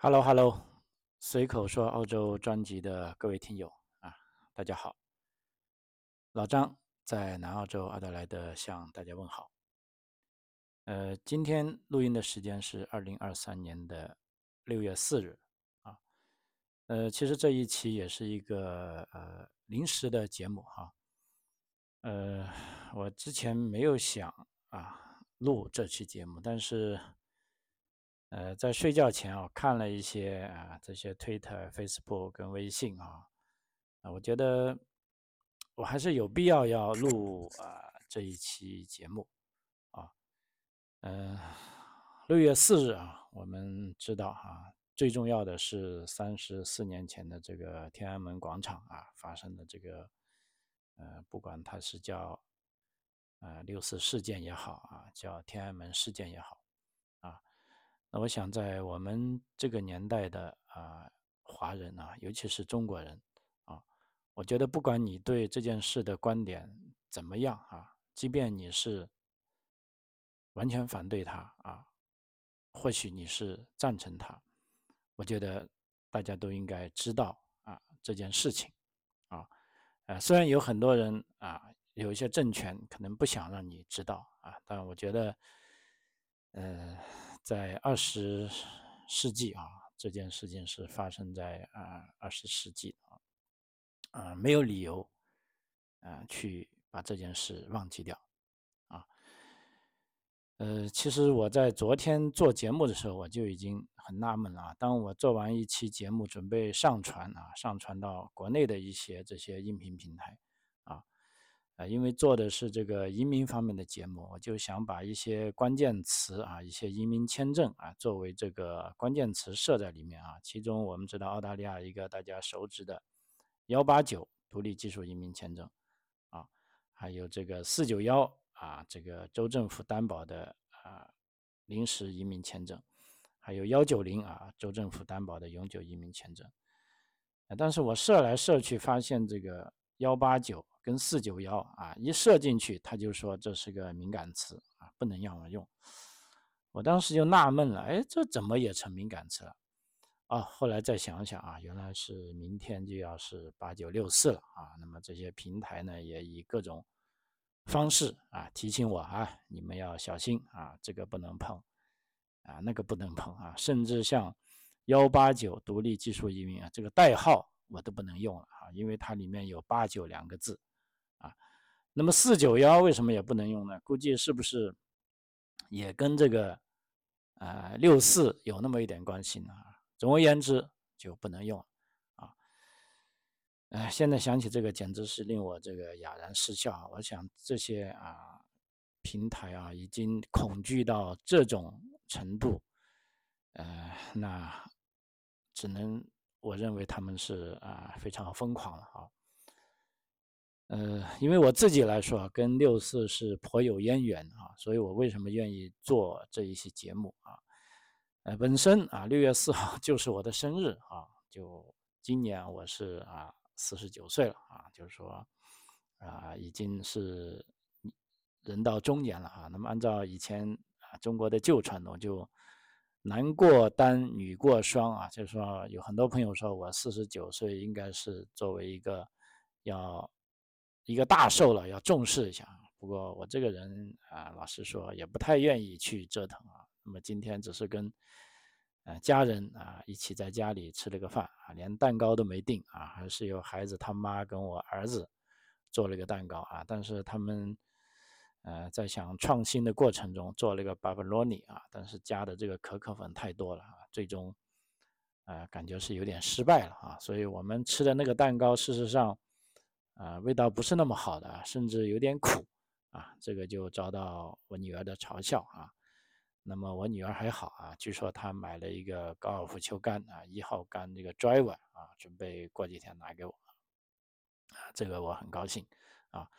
Hello，Hello，随口说澳洲专辑的各位听友啊，大家好。老张在南澳洲阿德莱德向大家问好。呃，今天录音的时间是二零二三年的六月四日啊。呃，其实这一期也是一个呃临时的节目哈。呃，我之前没有想啊录这期节目，但是。呃，在睡觉前啊，看了一些啊这些 Twitter、Facebook 跟微信啊，啊，我觉得我还是有必要要录啊这一期节目啊。嗯，六月四日啊，我们知道啊，最重要的是三十四年前的这个天安门广场啊发生的这个，呃，不管它是叫啊六四事件也好啊，叫天安门事件也好。那我想，在我们这个年代的啊华人啊，尤其是中国人啊，我觉得不管你对这件事的观点怎么样啊，即便你是完全反对他啊，或许你是赞成他，我觉得大家都应该知道啊这件事情啊，呃，虽然有很多人啊，有一些政权可能不想让你知道啊，但我觉得，呃。在二十世纪啊，这件事情是发生在啊二十世纪啊，啊没有理由啊去把这件事忘记掉啊。呃，其实我在昨天做节目的时候，我就已经很纳闷了。当我做完一期节目，准备上传啊，上传到国内的一些这些音频平台。啊，啊因为做的是这个移民方面的节目，我就想把一些关键词啊，一些移民签证啊，作为这个关键词设在里面啊。其中我们知道澳大利亚一个大家熟知的幺八九独立技术移民签证啊，还有这个四九幺啊，这个州政府担保的啊临时移民签证，还有幺九零啊，州政府担保的永久移民签证。但是我设来设去，发现这个幺八九。跟四九幺啊，一设进去，他就说这是个敏感词啊，不能让我用。我当时就纳闷了，哎，这怎么也成敏感词了？啊，后来再想想啊，原来是明天就要是八九六四了啊，那么这些平台呢，也以各种方式啊提醒我啊，你们要小心啊，这个不能碰啊，那个不能碰啊，甚至像幺八九独立技术移民啊，这个代号我都不能用了啊，因为它里面有八九两个字。啊，那么四九幺为什么也不能用呢？估计是不是也跟这个呃六四有那么一点关系呢？总而言之就不能用啊。哎，现在想起这个，简直是令我这个哑然失笑。我想这些啊平台啊已经恐惧到这种程度，呃，那只能我认为他们是啊非常疯狂了啊。呃，因为我自己来说啊，跟六四是颇有渊源啊，所以我为什么愿意做这一期节目啊？呃，本身啊，六月四号 就是我的生日啊，就今年我是啊四十九岁了啊，就是说啊已经是人到中年了啊。那么按照以前啊中国的旧传统，就男过单，女过双啊，就是说有很多朋友说我四十九岁应该是作为一个要。一个大寿了，要重视一下。不过我这个人啊，老实说也不太愿意去折腾啊。那么今天只是跟呃家人啊一起在家里吃了个饭啊，连蛋糕都没订啊，还是由孩子他妈跟我儿子做了个蛋糕啊。但是他们呃在想创新的过程中做了一个巴布罗尼啊，但是加的这个可可粉太多了啊，最终呃感觉是有点失败了啊。所以我们吃的那个蛋糕，事实上。啊，味道不是那么好的，甚至有点苦，啊，这个就遭到我女儿的嘲笑啊。那么我女儿还好啊，据说她买了一个高尔夫球杆啊，一号杆这个 driver 啊，准备过几天拿给我，啊，这个我很高兴啊。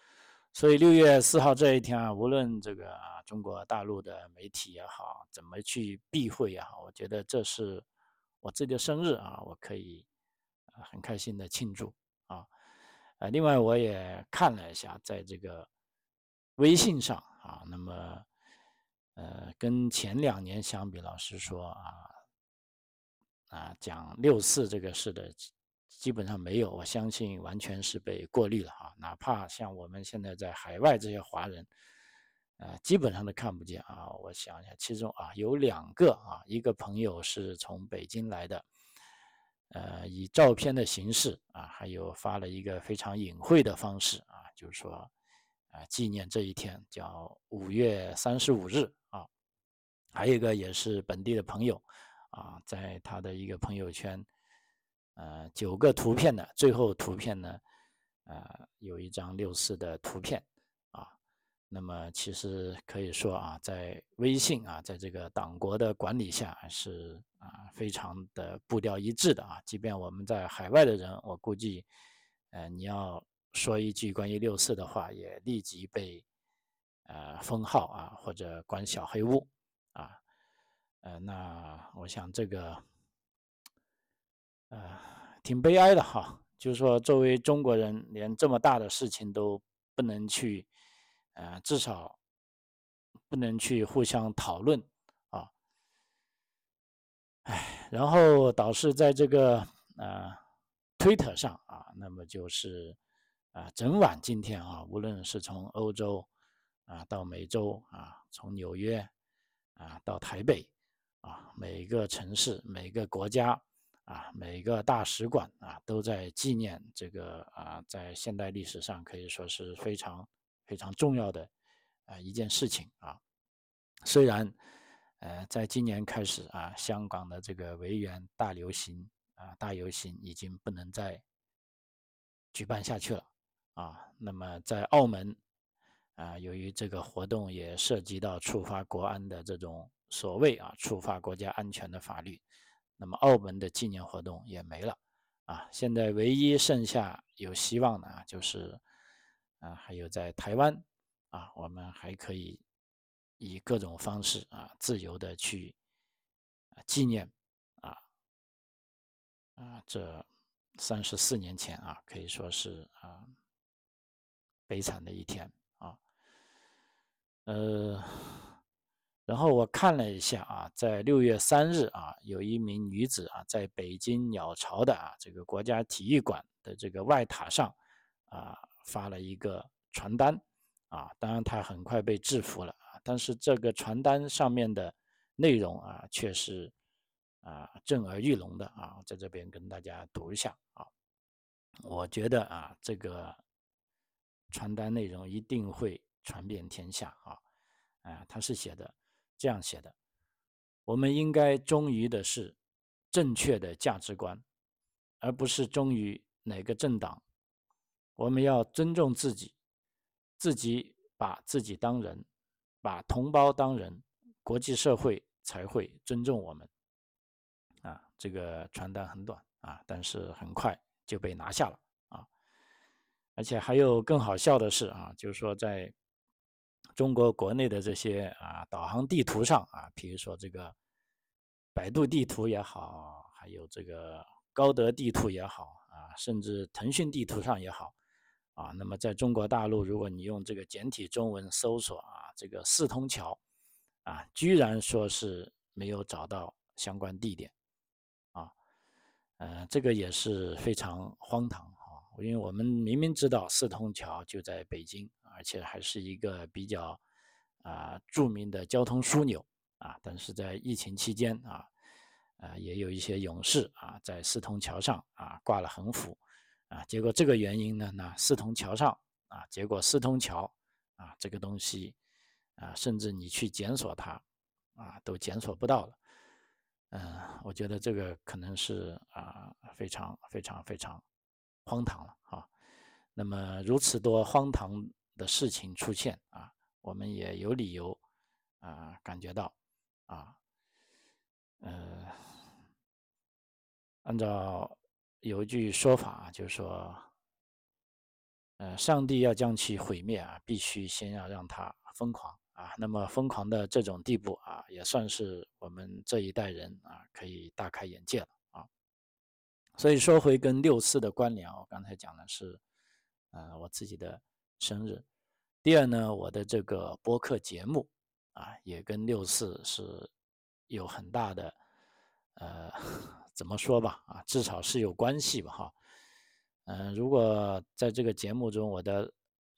所以六月四号这一天啊，无论这个中国大陆的媒体也好，怎么去避讳也好，我觉得这是我自己的生日啊，我可以很开心的庆祝啊。呃，另外我也看了一下，在这个微信上啊，那么呃，跟前两年相比，老实说啊，啊讲六四这个事的，基本上没有，我相信完全是被过滤了啊。哪怕像我们现在在海外这些华人，呃，基本上都看不见啊。我想想，其中啊有两个啊，一个朋友是从北京来的，呃，以照片的形式啊，还有发了一个非常隐晦的方式啊，就是说啊纪念这一天，叫五月三十五日啊。还有一个也是本地的朋友，啊，在他的一个朋友圈，呃，九个图片的最后图片呢，呃，有一张六四的图片，啊，那么其实可以说啊，在微信啊，在这个党国的管理下是啊，非常的步调一致的啊，即便我们在海外的人，我估计，呃，你要说一句关于六四的话，也立即被呃封号啊，或者关小黑屋。啊，呃，那我想这个，挺悲哀的哈。就是说，作为中国人，连这么大的事情都不能去，呃，至少不能去互相讨论啊。哎，然后导致在这个呃推特上啊，那么就是啊，整晚今天啊，无论是从欧洲啊到美洲啊，从纽约。啊，到台北，啊，每个城市、每个国家，啊，每个大使馆啊，都在纪念这个啊，在现代历史上可以说是非常非常重要的啊一件事情啊。虽然，呃，在今年开始啊，香港的这个维园大游行啊，大游行已经不能再举办下去了啊。那么在澳门。啊，由于这个活动也涉及到触发国安的这种所谓啊触发国家安全的法律，那么澳门的纪念活动也没了啊。现在唯一剩下有希望的啊，就是啊还有在台湾啊，我们还可以以各种方式啊自由的去纪念啊啊这三十四年前啊可以说是啊悲惨的一天啊。呃，然后我看了一下啊，在六月三日啊，有一名女子啊，在北京鸟巢的啊这个国家体育馆的这个外塔上啊发了一个传单啊，当然她很快被制服了啊，但是这个传单上面的内容啊，却是啊震耳欲聋的啊，在这边跟大家读一下啊，我觉得啊，这个传单内容一定会。传遍天下啊！啊，他是写的这样写的：我们应该忠于的是正确的价值观，而不是忠于哪个政党。我们要尊重自己，自己把自己当人，把同胞当人，国际社会才会尊重我们。啊，这个传单很短啊，但是很快就被拿下了啊！而且还有更好笑的是啊，就是说在。中国国内的这些啊导航地图上啊，比如说这个百度地图也好，还有这个高德地图也好啊，甚至腾讯地图上也好啊，那么在中国大陆，如果你用这个简体中文搜索啊，这个四通桥啊，居然说是没有找到相关地点啊，呃，这个也是非常荒唐啊，因为我们明明知道四通桥就在北京。而且还是一个比较啊著名的交通枢纽啊，但是在疫情期间啊，呃也有一些勇士啊在四通桥上啊挂了横幅啊，结果这个原因呢，那四通桥上啊，结果四通桥啊这个东西啊，甚至你去检索它啊都检索不到了，嗯，我觉得这个可能是啊非常非常非常荒唐了啊，那么如此多荒唐。的事情出现啊，我们也有理由啊感觉到啊，呃，按照有一句说法，就是说，呃，上帝要将其毁灭啊，必须先要让他疯狂啊。那么疯狂的这种地步啊，也算是我们这一代人啊可以大开眼界了啊。所以说回跟六四的关联，我刚才讲的是，呃，我自己的生日。第二呢，我的这个播客节目啊，也跟六四是有很大的呃 怎么说吧，啊，至少是有关系吧，哈。嗯，如果在这个节目中，我的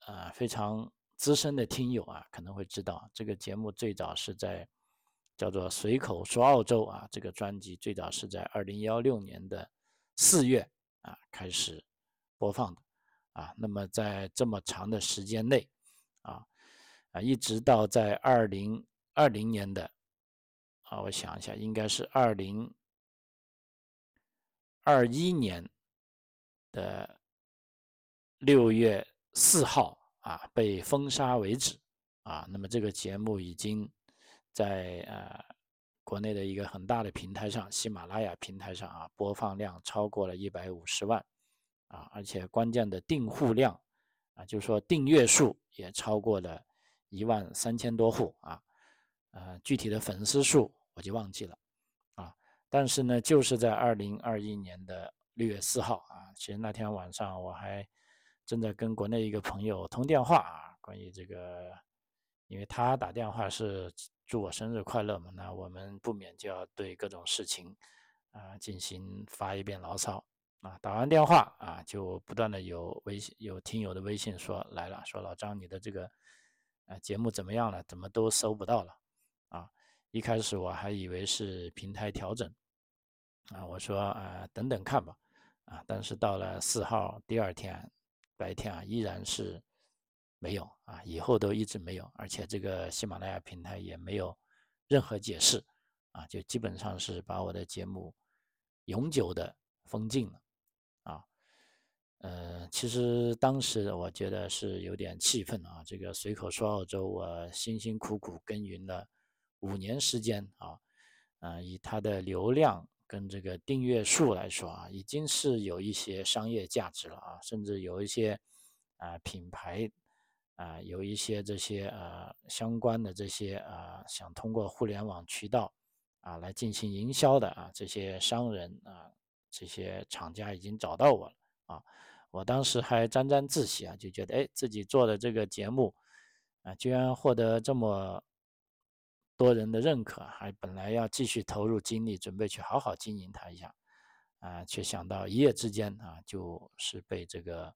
呃非常资深的听友啊，可能会知道，这个节目最早是在叫做《随口说澳洲》啊，这个专辑最早是在二零幺六年的四月啊开始播放的啊。那么在这么长的时间内啊啊，一直到在二零二零年的啊，我想一下，应该是二零二一年。的六月四号啊被封杀为止啊，那么这个节目已经在呃国内的一个很大的平台上，喜马拉雅平台上啊播放量超过了一百五十万啊，而且关键的订户量啊，就是说订阅数也超过了一万三千多户啊，呃具体的粉丝数我就忘记了啊，但是呢，就是在二零二一年的。六月四号啊，其实那天晚上我还正在跟国内一个朋友通电话啊，关于这个，因为他打电话是祝我生日快乐嘛，那我们不免就要对各种事情啊进行发一遍牢骚啊。打完电话啊，就不断的有微信有听友的微信说来了，说老张你的这个啊节目怎么样了？怎么都搜不到了啊？一开始我还以为是平台调整。啊，我说啊，等等看吧，啊，但是到了四号第二天白天啊，依然是没有啊，以后都一直没有，而且这个喜马拉雅平台也没有任何解释，啊，就基本上是把我的节目永久的封禁了，呃，其实当时我觉得是有点气愤啊，这个随口说澳洲，我辛辛苦苦耕耘了五年时间啊，啊，以它的流量。跟这个订阅数来说啊，已经是有一些商业价值了啊，甚至有一些啊品牌啊，有一些这些呃相关的这些啊，想通过互联网渠道啊来进行营销的啊这些商人啊，这些厂家已经找到我了啊，我当时还沾沾自喜啊，就觉得哎自己做的这个节目啊，居然获得这么。多人的认可，还本来要继续投入精力，准备去好好经营它一下，啊，却想到一夜之间啊，就是被这个，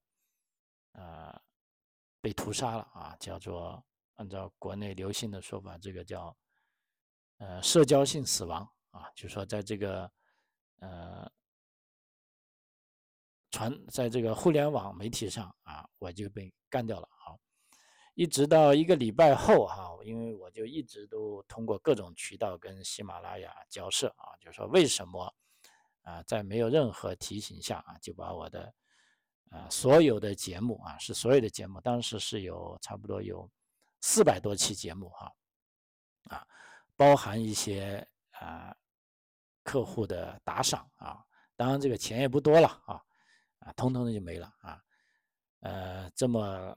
呃，被屠杀了啊，叫做按照国内流行的说法，这个叫，呃，社交性死亡啊，就说在这个，呃，传在这个互联网媒体上啊，我就被干掉了啊。一直到一个礼拜后，哈，因为我就一直都通过各种渠道跟喜马拉雅交涉啊，就说为什么啊，在没有任何提醒下啊，就把我的啊所有的节目啊，是所有的节目，当时是有差不多有四百多期节目哈，啊，包含一些啊客户的打赏啊，当然这个钱也不多了啊，啊，通通的就没了啊，呃，这么。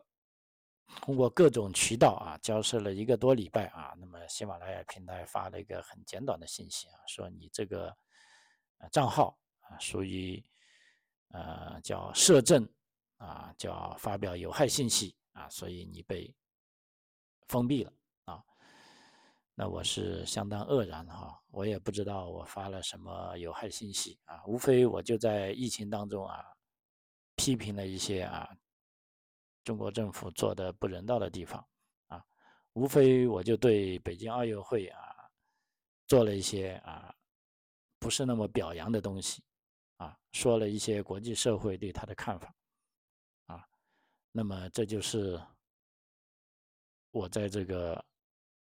通过各种渠道啊，交涉了一个多礼拜啊，那么喜马拉雅平台发了一个很简短的信息啊，说你这个账号啊属于呃叫涉政啊，叫发表有害信息啊，所以你被封闭了啊。那我是相当愕然哈，我也不知道我发了什么有害信息啊，无非我就在疫情当中啊批评了一些啊。中国政府做的不人道的地方，啊，无非我就对北京奥运会啊做了一些啊不是那么表扬的东西，啊，说了一些国际社会对他的看法，啊，那么这就是我在这个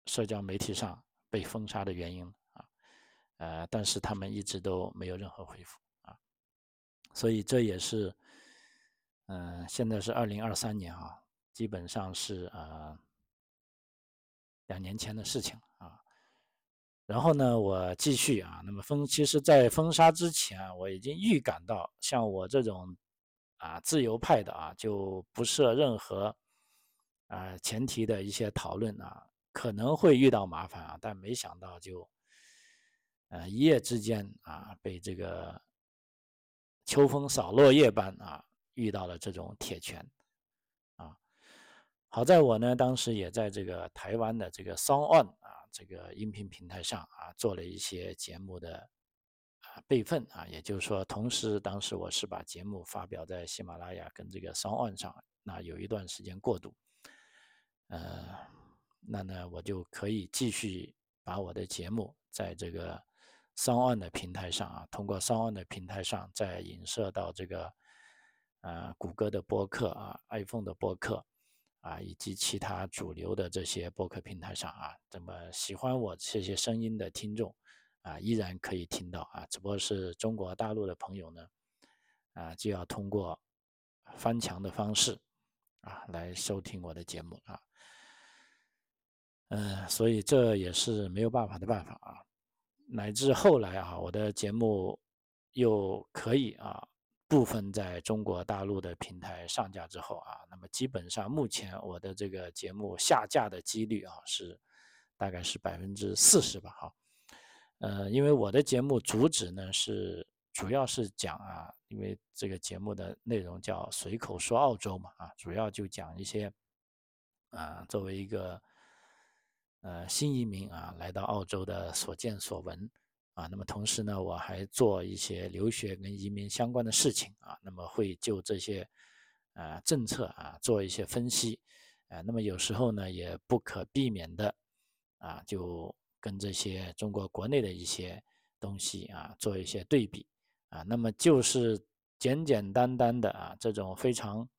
社交媒体上被封杀的原因啊，呃，但是他们一直都没有任何回复啊，所以这也是。嗯，现在是二零二三年啊，基本上是呃两年前的事情啊。然后呢，我继续啊，那么封，其实在封杀之前，我已经预感到，像我这种啊自由派的啊，就不设任何啊前提的一些讨论啊，可能会遇到麻烦啊，但没想到就呃一夜之间啊，被这个秋风扫落叶般啊。遇到了这种铁拳，啊，好在我呢，当时也在这个台湾的这个 Song On 啊这个音频平台上啊做了一些节目的啊备份啊，也就是说，同时当时我是把节目发表在喜马拉雅跟这个 Song On 上，那有一段时间过渡，呃，那呢我就可以继续把我的节目在这个 Song On 的平台上啊，通过 Song On 的平台上再引射到这个呃谷歌的播客啊、iPhone 的播客啊，以及其他主流的这些播客平台上啊，那么喜欢我这些声音的听众。啊，依然可以听到啊，只不过是中国大陆的朋友呢，啊，就要通过翻墙的方式啊来收听我的节目啊，嗯，所以这也是没有办法的办法啊，乃至后来啊，我的节目又可以啊部分在中国大陆的平台上架之后啊，那么基本上目前我的这个节目下架的几率啊是大概是百分之四十吧，哈。呃，因为我的节目主旨呢是主要是讲啊，因为这个节目的内容叫随口说澳洲嘛啊，主要就讲一些啊，作为一个呃新移民啊来到澳洲的所见所闻啊，那么同时呢，我还做一些留学跟移民相关的事情啊，那么会就这些啊政策啊做一些分析啊，那么有时候呢也不可避免的啊就。跟这些中国国内的一些东西啊做一些对比啊，那么就是简简单单的啊这种非常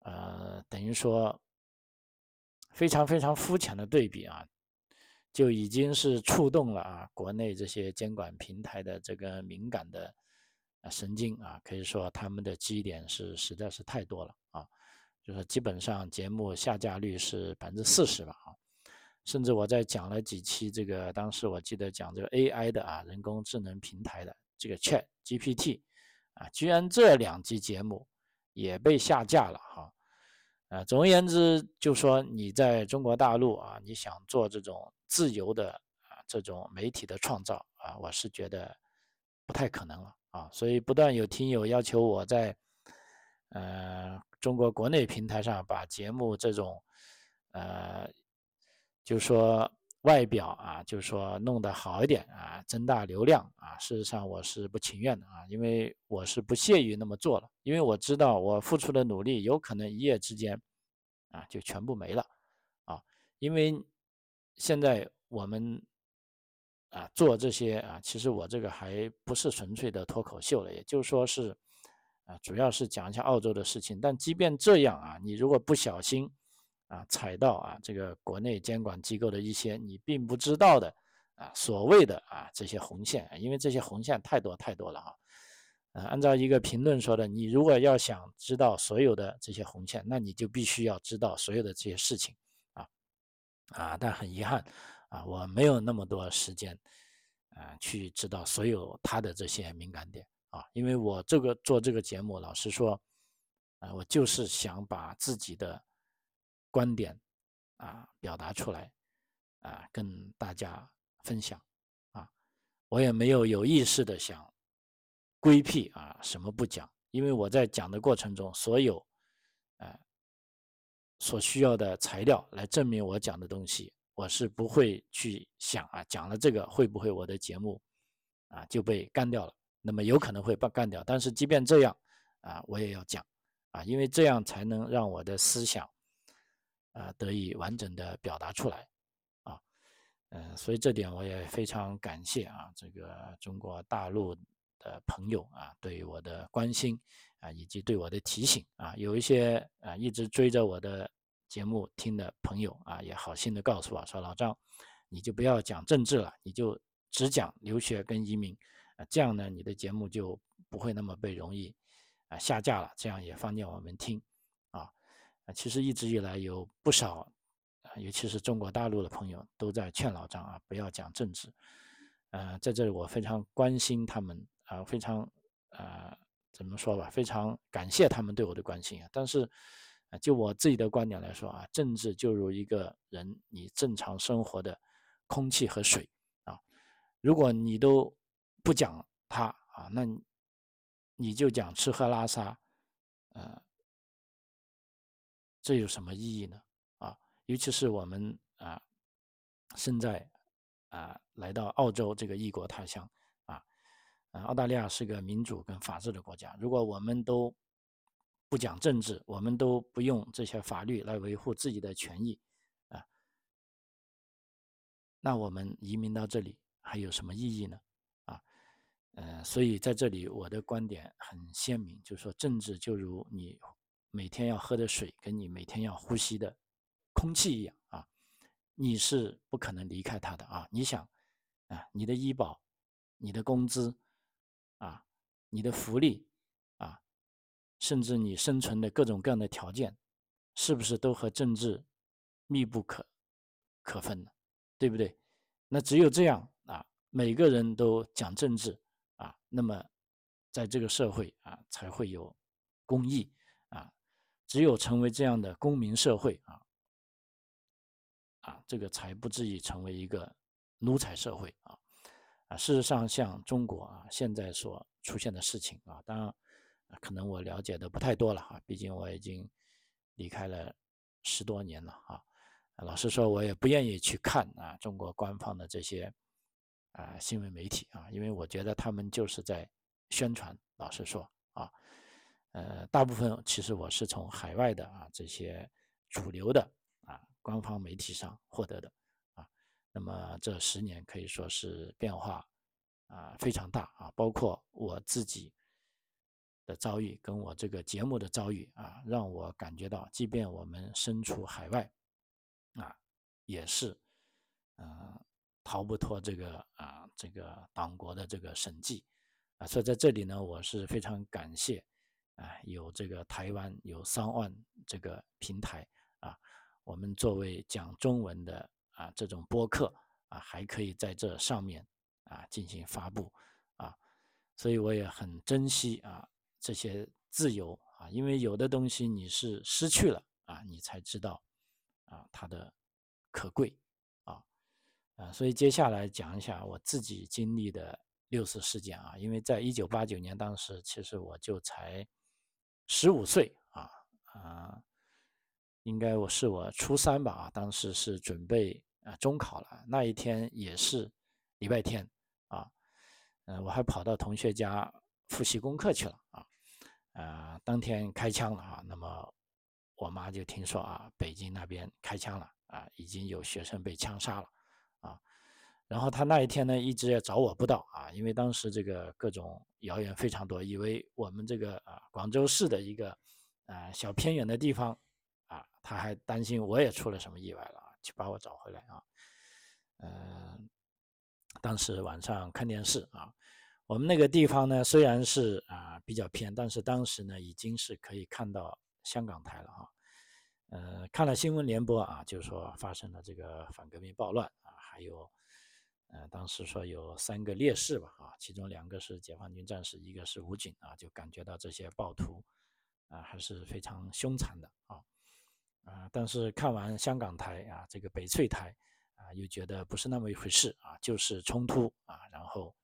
呃等于说非常非常肤浅的对比啊，就已经是触动了啊国内这些监管平台的这个敏感的啊神经啊，可以说他们的基点是实在是太多了啊，就是基本上节目下架率是百分之四十吧啊。甚至我在讲了几期这个，当时我记得讲这个 AI 的啊，人工智能平台的这个 Chat GPT，啊，居然这两集节目也被下架了哈，啊，总而言之，就说你在中国大陆啊，你想做这种自由的啊这种媒体的创造啊，我是觉得不太可能了啊，所以不断有听友要求我在呃中国国内平台上把节目这种呃。就说外表啊，就说弄得好一点啊，增大流量啊。事实上我是不情愿的啊，因为我是不屑于那么做了，因为我知道我付出的努力有可能一夜之间啊就全部没了啊。因为现在我们啊做这些啊，其实我这个还不是纯粹的脱口秀了，也就是说是啊，主要是讲一下澳洲的事情。但即便这样啊，你如果不小心。啊，踩到啊，这个国内监管机构的一些你并不知道的啊，所谓的啊这些红线，因为这些红线太多太多了哈。呃，按照一个评论说的，你如果要想知道所有的这些红线，那你就必须要知道所有的这些事情啊。但很遗憾啊，我没有那么多时间啊去知道所有他的这些敏感点啊，因为我这个做这个节目，老实说啊，我就是想把自己的。观点啊，表达出来啊，跟大家分享啊，我也没有有意识的想规避啊，什么不讲，因为我在讲的过程中，所有所需要的材料来证明我讲的东西，我是不会去想啊，讲了这个会不会我的节目啊就被干掉了？那么有可能会被干掉，但是即便这样啊，我也要讲啊，因为这样才能让我的思想。啊，得以完整的表达出来，啊，嗯，所以这点我也非常感谢啊，这个中国大陆的朋友啊，对我的关心啊，以及对我的提醒啊，有一些啊一直追着我的节目听的朋友啊，也好心的告诉我说，老张，你就不要讲政治了，你就只讲留学跟移民啊，这样呢，你的节目就不会那么被容易啊下架了，这样也方便我们听。啊，其实一直以来有不少，啊，尤其是中国大陆的朋友都在劝老张啊，不要讲政治。呃，在这里我非常关心他们啊，非常啊，怎么说吧，非常感谢他们对我的关心啊。但是，啊，就我自己的观点来说啊，政治就如一个人你正常生活的空气和水啊，如果你都不讲它啊，那你就讲吃喝拉撒，呃。这有什么意义呢？啊，尤其是我们啊，身在啊来到澳洲这个异国他乡啊，澳大利亚是个民主跟法治的国家，如果我们都不讲政治，我们都不用这些法律来维护自己的权益，啊，那我们移民到这里还有什么意义呢？啊，呃，所以在这里我的观点很鲜明，就是说政治就如你每天要喝的水，跟你每天要呼吸的空气一样啊，你是不可能离开它的啊。你想啊，你的医保、你的工资啊、你的福利啊。甚至你生存的各种各样的条件，是不是都和政治密不可可分呢？对不对？那只有这样啊，每个人都讲政治啊，那么在这个社会啊才会有公益啊。只有成为这样的公民社会啊，啊，这个才不至于成为一个奴才社会啊。啊，事实上，像中国啊现在所出现的事情啊，当然。可能我了解的不太多了哈，毕竟我已经离开了十多年了啊。老实说，我也不愿意去看啊中国官方的这些啊新闻媒体啊，因为我觉得他们就是在宣传。老实说啊，呃，大部分其实我是从海外的啊这些主流的啊官方媒体上获得的。那么这十年可以说是变化啊非常大啊，包括我自己。的遭遇跟我这个节目的遭遇啊，让我感觉到，即便我们身处海外，啊，也是，嗯，逃不脱这个啊，这个党国的这个审计，啊，所以在这里呢，我是非常感谢，啊，有这个台湾有三万这个平台啊，我们作为讲中文的啊这种播客啊，还可以在这上面啊进行发布啊，所以我也很珍惜啊。这些自由啊，因为有的东西你是失去了啊，你才知道啊它的可贵啊啊，所以接下来讲一下我自己经历的六四事件啊，因为在一九八九年当时其实我就才十五岁啊啊，应该我是我初三吧啊，当时是准备啊中考了，那一天也是礼拜天啊，嗯，我还跑到同学家复习功课去了啊。呃，当天开枪了啊，那么我妈就听说啊，北京那边开枪了啊，已经有学生被枪杀了啊。然后他那一天呢，一直也找我不到啊，因为当时这个各种谣言非常多，以为我们这个啊广州市的一个啊小偏远的地方，他还担心我也出了什么意外了啊，去把我找回来啊。嗯，当时晚上看电视啊。我们那个地方呢，虽然是啊比较偏，但是当时呢已经是可以看到香港台了哈。呃，看了新闻联播啊，就是说发生了这个反革命暴乱啊，还有呃当时说有三个烈士吧啊，其中两个是解放军战士，一个是武警啊，就感觉到这些暴徒啊还是非常凶残的啊啊，但是看完香港台啊这个翡翠台啊，又觉得不是那么一回事啊，就是冲突啊，然后。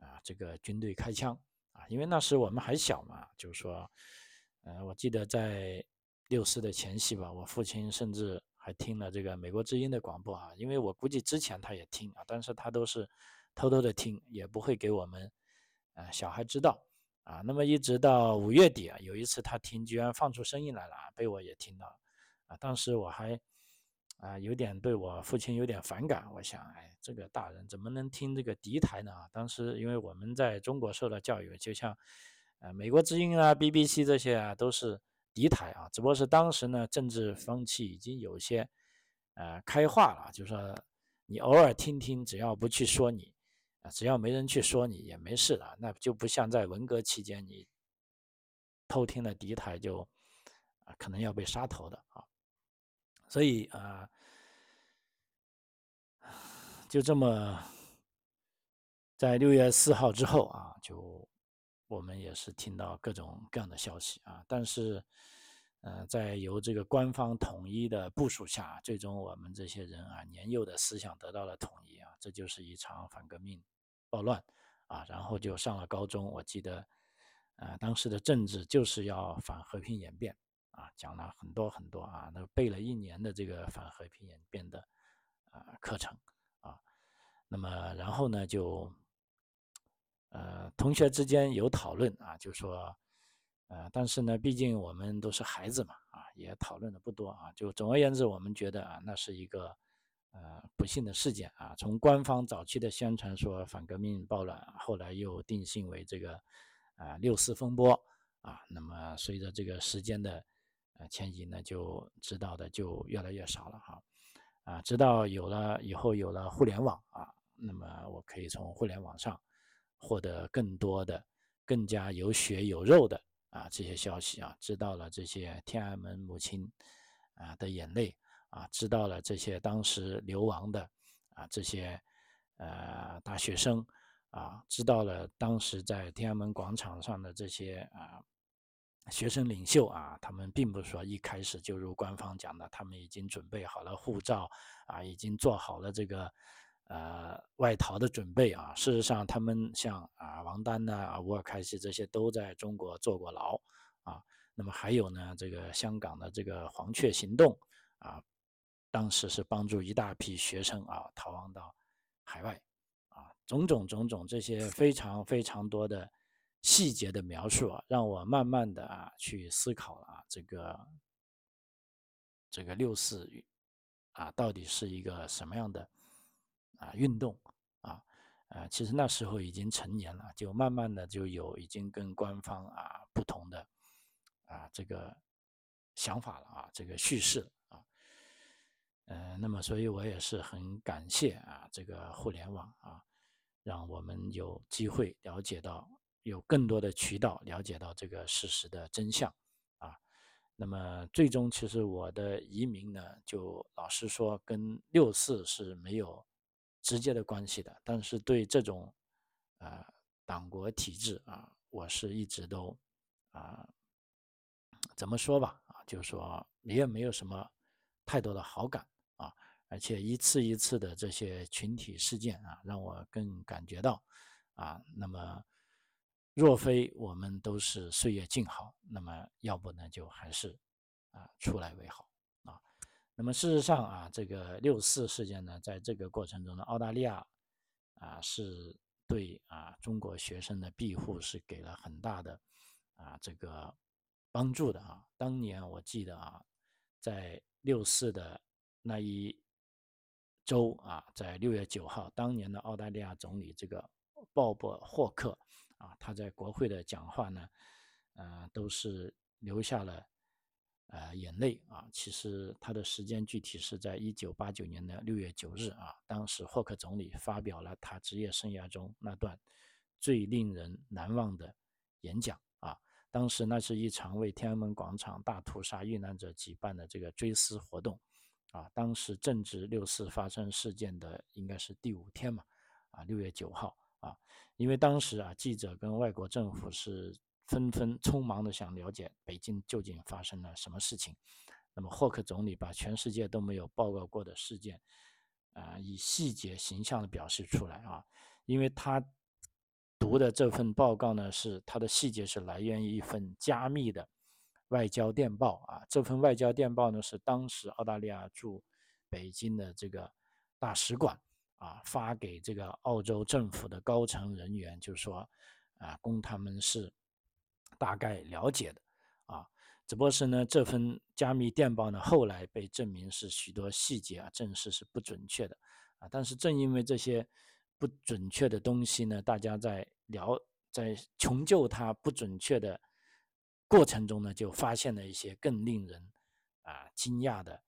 啊，这个军队开枪啊，因为那时我们还小嘛，就是说，呃，我记得在六四的前夕吧，我父亲甚至还听了这个美国之音的广播啊，因为我估计之前他也听啊，但是他都是偷偷的听，也不会给我们，呃，小孩知道啊。那么一直到五月底啊，有一次他听居然放出声音来了，被我也听到啊，当时我还。啊，有点对我父亲有点反感。我想，哎，这个大人怎么能听这个敌台呢？当时因为我们在中国受到教育，就像，呃，美国之音啊、BBC 这些啊，都是敌台啊。只不过是当时呢，政治风气已经有些，呃，开化了。就说你偶尔听听，只要不去说你，啊，只要没人去说你也没事的。那就不像在文革期间，你偷听了敌台就，啊，可能要被杀头的啊。所以啊，就这么在六月四号之后啊，就我们也是听到各种各样的消息啊。但是，呃，在由这个官方统一的部署下，最终我们这些人啊，年幼的思想得到了统一啊。这就是一场反革命暴乱啊。然后就上了高中，我记得，呃，当时的政治就是要反和平演变。啊，讲了很多很多啊，那背了一年的这个反和平演变的啊课程啊，那么然后呢就呃同学之间有讨论啊，就说，呃，但是呢，毕竟我们都是孩子嘛，啊，也讨论的不多啊。就总而言之，我们觉得啊，那是一个呃不幸的事件啊。从官方早期的宣传说反革命暴乱，后来又定性为这个啊六四风波啊。那么随着这个时间的呃迁移呢，就知道的就越来越少了哈。啊，直到有了以后有了互联网啊，那么我可以从互联网上。获得更多的、更加有血有肉的啊这些消息啊，知道了这些天安门母亲啊的眼泪啊，知道了这些当时流亡的啊这些呃大学生啊，知道了当时在天安门广场上的这些啊学生领袖啊，他们并不是说一开始就如官方讲的，他们已经准备好了护照啊，已经做好了这个。呃，外逃的准备啊，事实上，他们像啊王丹呐、啊乌尔开西这些都在中国坐过牢啊。那么还有呢，这个香港的这个黄雀行动啊，当时是帮助一大批学生啊逃亡到海外啊，种种种种这些非常非常多的细节的描述啊，让我慢慢的啊去思考啊这个这个六四啊到底是一个什么样的。啊，运动啊，呃，其实那时候已经成年了，就慢慢的就有已经跟官方啊不同的啊这个想法了啊，这个叙事啊，呃，那么所以我也是很感谢啊这个互联网啊，让我们有机会了解到，有更多的渠道了解到这个事实的真相啊，那么最终其实我的移民呢，就老实说跟六四是没有。直接的关系的，但是对这种，呃，党国体制啊，我是一直都，啊，怎么说吧，啊，就是说也没有什么太多的好感啊，而且一次一次的这些群体事件啊，让我更感觉到，啊，那么若非我们都是岁月静好，那么要不呢，就还是啊，出来为好啊。那么事实上啊，这个六四事件呢，在这个过程中呢，澳大利亚啊是对啊中国学生的庇护是给了很大的啊这个帮助的啊。当年我记得啊，在六四的那一周啊，在六月九号，当年的澳大利亚总理这个鲍勃霍克啊，他在国会的讲话呢，呃，都是留下了。呃，眼泪啊，其实他的时间具体是在一九八九年的六月九日啊，当时霍克总理发表了他职业生涯中那段最令人难忘的演讲啊。当时那是一场为天安门广场大屠杀遇难者举办的这个追思活动啊。当时正值六四发生事件的应该是第五天嘛啊，六月九号啊，因为当时啊，记者跟外国政府是。纷纷匆忙的想了解北京究竟发生了什么事情，那么霍克总理把全世界都没有报告过的事件，啊，以细节形象的表示出来啊，因为他读的这份报告呢，是他的细节是来源于一份加密的外交电报啊，这份外交电报呢是当时澳大利亚驻北京的这个大使馆啊发给这个澳洲政府的高层人员，就是说啊，供他们是。大概了解的，啊，只不过是呢，这份加密电报呢，后来被证明是许多细节啊，证实是不准确的，啊，但是正因为这些不准确的东西呢，大家在聊，在穷究它不准确的过程中呢，就发现了一些更令人啊惊讶的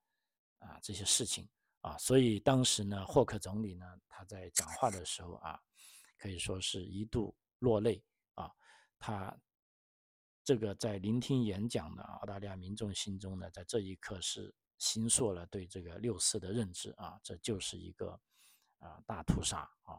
啊这些事情啊，所以当时呢，霍克总理呢，他在讲话的时候啊，可以说是一度落泪啊，他。这个在聆听演讲的澳大利亚民众心中呢，在这一刻是形塑了对这个六四的认知啊，这就是一个啊大屠杀啊。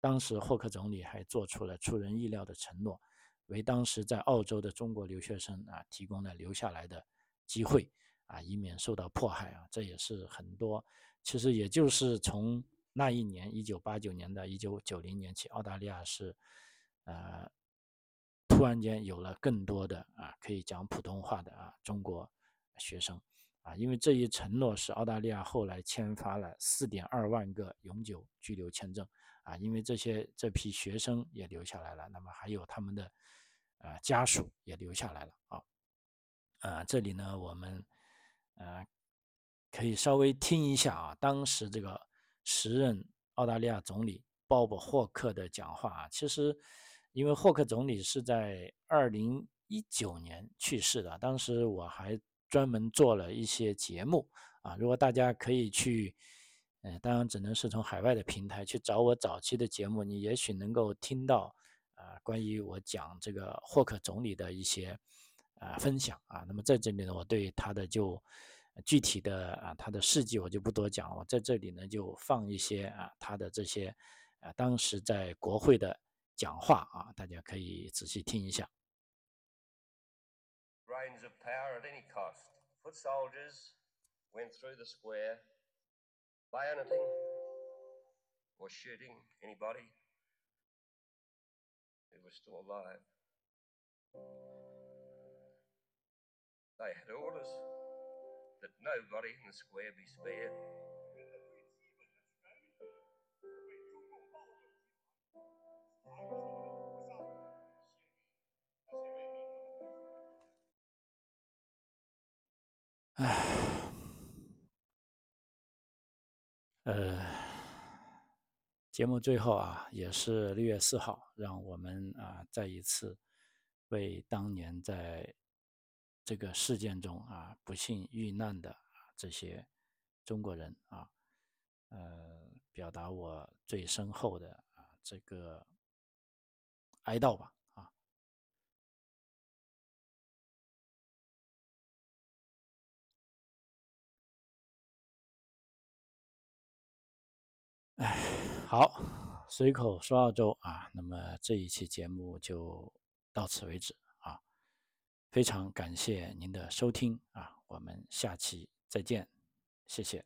当时霍克总理还做出了出人意料的承诺，为当时在澳洲的中国留学生啊提供了留下来的机会啊，以免受到迫害啊。这也是很多，其实也就是从那一年一九八九年的一九九零年起，澳大利亚是呃。突然间有了更多的啊可以讲普通话的啊中国学生啊，因为这一承诺是澳大利亚后来签发了四点二万个永久居留签证啊，因为这些这批学生也留下来了，那么还有他们的呃家属也留下来了啊。啊，这里呢，我们呃可以稍微听一下啊，当时这个时任澳大利亚总理鲍勃霍克的讲话啊。其实，因为霍克总理是在二零一九年去世的，当时我还专门做了一些节目啊。如果大家可以去，呃，当然只能是从海外的平台去找我早期的节目，你也许能够听到啊，关于我讲这个霍克总理的一些。啊，分享啊，那么在这里呢，我对他的就具体的啊，他的事迹我就不多讲，我在这里呢就放一些啊，他的这些啊，当时在国会的讲话啊，大家可以仔细听一下。Reigns of power at any cost. Foot soldiers went through the square, bayoneting or shooting anybody who was still alive. They had orders that nobody in the square be spared. 唉，呃，节目最后啊，也是六月四号，让我们啊再一次为当年在。这个事件中啊，不幸遇难的这些中国人啊，呃，表达我最深厚的啊这个哀悼吧啊。哎，好，随口说澳洲啊，那么这一期节目就到此为止。非常感谢您的收听啊，我们下期再见，谢谢。